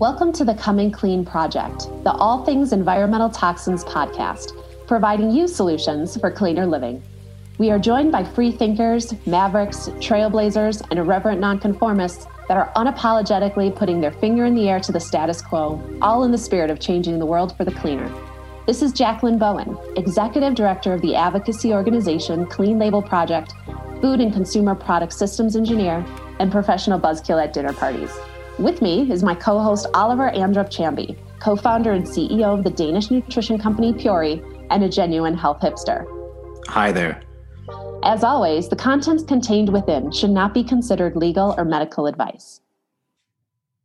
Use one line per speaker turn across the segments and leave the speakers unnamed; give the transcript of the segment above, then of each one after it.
Welcome to the Coming Clean Project, the All Things Environmental Toxins podcast, providing you solutions for cleaner living. We are joined by free thinkers, mavericks, trailblazers, and irreverent nonconformists that are unapologetically putting their finger in the air to the status quo, all in the spirit of changing the world for the cleaner. This is Jaclyn Bowen, Executive Director of the advocacy organization Clean Label Project, Food and Consumer Product Systems Engineer, and professional buzzkill at dinner parties. With me is my co host Oliver Amdrup Chamby, co founder and CEO of the Danish nutrition company Puori, and a genuine health hipster.
Hi there.
As always, the contents contained within should not be considered legal or medical advice.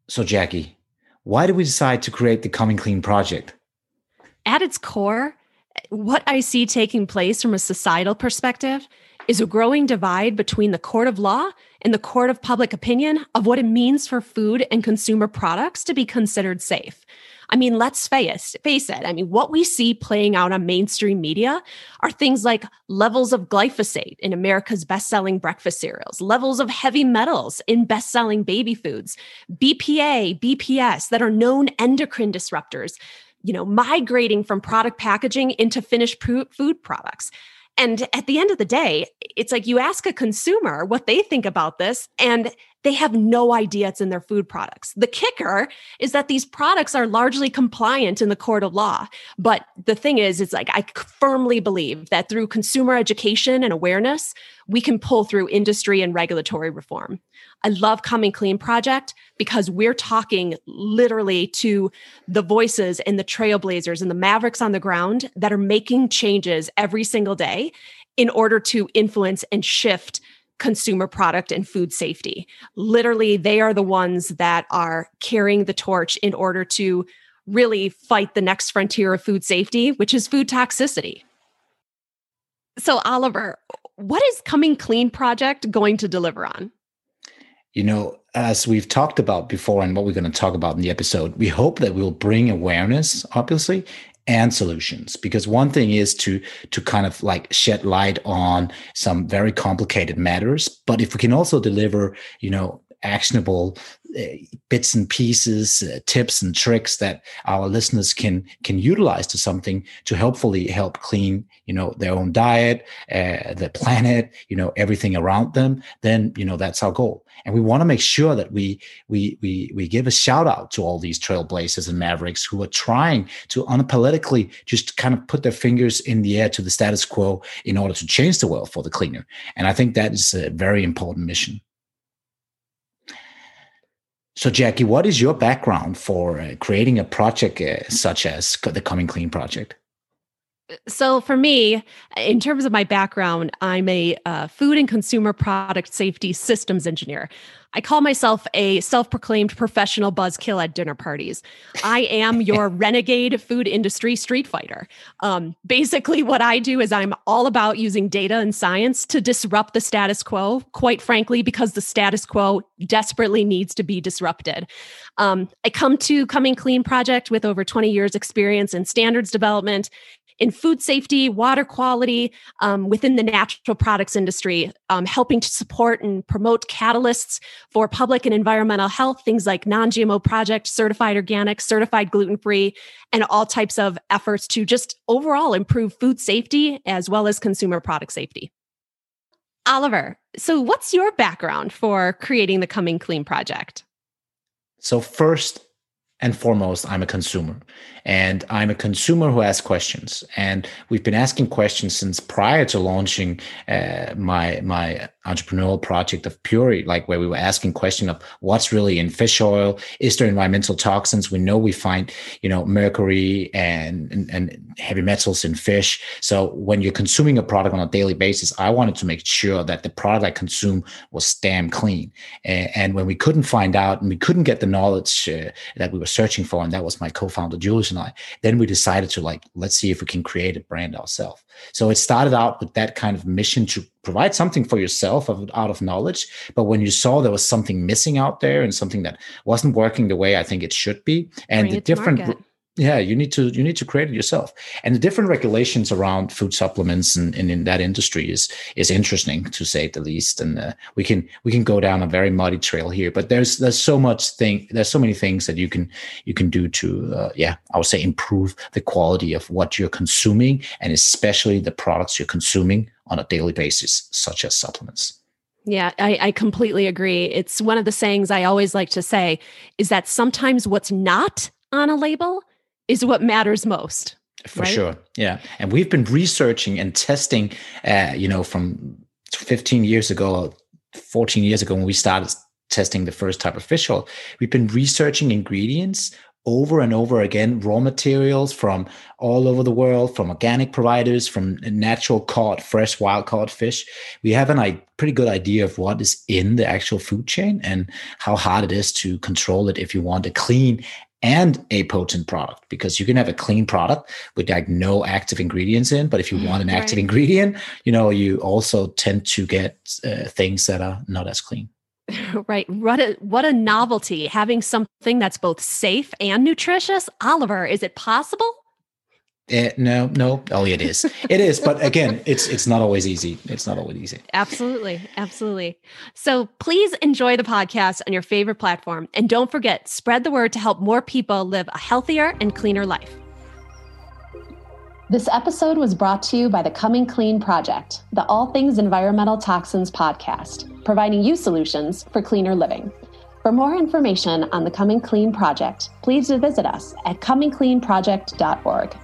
So, Jackie, why did we decide to create the Coming Clean project?
At its core, what I see taking place from a societal perspective is a growing divide between the court of law and the court of public opinion of what it means for food and consumer products to be considered safe. I mean, let's face, it. I mean, what we see playing out on mainstream media are things like levels of glyphosate in America's best selling breakfast cereals, levels of heavy metals in best selling baby foods, BPA, BPS that are known endocrine disruptors, you know, migrating from product packaging into finished food products. And at the end of the day, it's like you ask a consumer what they think about this, and they have no idea it's in their food products. The kicker is that these products are largely compliant in the court of law. But the thing is, it's like I firmly believe that through consumer education and awareness, we can pull through industry and regulatory reform. I love Coming Clean Project because we're talking literally to the voices and the trailblazers and the mavericks on the ground that are making changes every single day in order to influence and shift consumer product and food safety. Literally, they are the ones that are carrying the torch in order to really fight the next frontier of food safety, which is food toxicity. So, Oliver, what is Coming Clean Project going to deliver on?
You know, as we've talked about before and what we're going to talk about in the episode, we hope that we'll bring awareness, obviously, and solutions. Because one thing is to to kind of like shed light on some very complicated matters but if we can also deliver you know actionable uh, bits and pieces uh, tips and tricks that our listeners can can utilize to something to helpfully help clean you know their own diet uh, the planet you know everything around them then you know that's our goal and we want to make sure that we we we we give a shout out to all these trailblazers and mavericks who are trying to unapologetically just kind of put their fingers in the air to the status quo in order to change the world for the cleaner. And I think that is a very important mission. So, Jackie, what is your background for uh, creating a project uh, such as the Coming Clean project?
So for me in terms of my background i'm a uh, food and consumer product safety systems engineer. I call myself a self-proclaimed professional buzzkill at dinner parties. I am your renegade food industry street fighter. Um, basically what i do is i'm all about using data and science to disrupt the status quo quite frankly because the status quo desperately needs to be disrupted. Um, i come to coming clean project with over 20 years experience in standards development in food safety, water quality um, within the natural products industry, um, helping to support and promote catalysts for public and environmental health, things like non GMO project, certified organic, certified gluten free, and all types of efforts to just overall improve food safety as well as consumer product safety. Oliver, so what's your background for creating the Coming Clean project?
So, first, and foremost, I'm a consumer. And I'm a consumer who asks questions. And we've been asking questions since prior to launching uh, my my entrepreneurial project of Puori, like where we were asking question of what's really in fish oil, is there environmental toxins? We know we find, you know, mercury and, and, and heavy metals in fish. So when you're consuming a product on a daily basis, I wanted to make sure that the product I consume was damn clean. And, and when we couldn't find out and we couldn't get the knowledge uh, that we were searching for, and that was my co-founder Julius and I, then we decided to like, let's see if we can create a brand ourselves. So it started out with that kind of mission to provide something for yourself out of knowledge. But when you saw there was something missing out there and something that wasn't working the way I think it should be, and Bring the different Yeah, you need to you need to create it yourself. And the different regulations around food supplements and, and in that industry is is interesting to say the least. And uh, we can we can go down a very muddy trail here, but there's there's so much thing there's so many things that you can you can do to uh, yeah I would say improve the quality of what you're consuming and especially the products you're consuming on a daily basis, such as supplements.
Yeah, I, I, completely agree. It's one of the sayings I always like to say is that sometimes what's not on a label is what matters most.
For right? sure. Yeah. And we've been researching and testing, uh, you know, from 15 years ago, 14 years ago, when we started testing the first type of fish oil, we've been researching ingredients over and over again raw materials from all over the world from organic providers from natural caught fresh wild caught fish we have a pretty good idea of what is in the actual food chain and how hard it is to control it if you want a clean and a potent product because you can have a clean product with like no active ingredients in but if you want an right. active ingredient you know you also tend to get uh, things that are not as clean.
Right. What a what a novelty. Having something that's both safe and nutritious. Oliver is it possible
uh, no, no. Oh, it is. It is. But again, it's it's not always easy. It's not always easy.
Absolutely, absolutely. So please enjoy the podcast on your favorite platform, and don't forget spread the word to help more people live a healthier and cleaner life.
This episode was brought to you by the Coming Clean Project, the All Things Environmental Toxins podcast, providing you solutions for cleaner living. For more information on the Coming Clean Project, please visit us at comingcleanproject.org.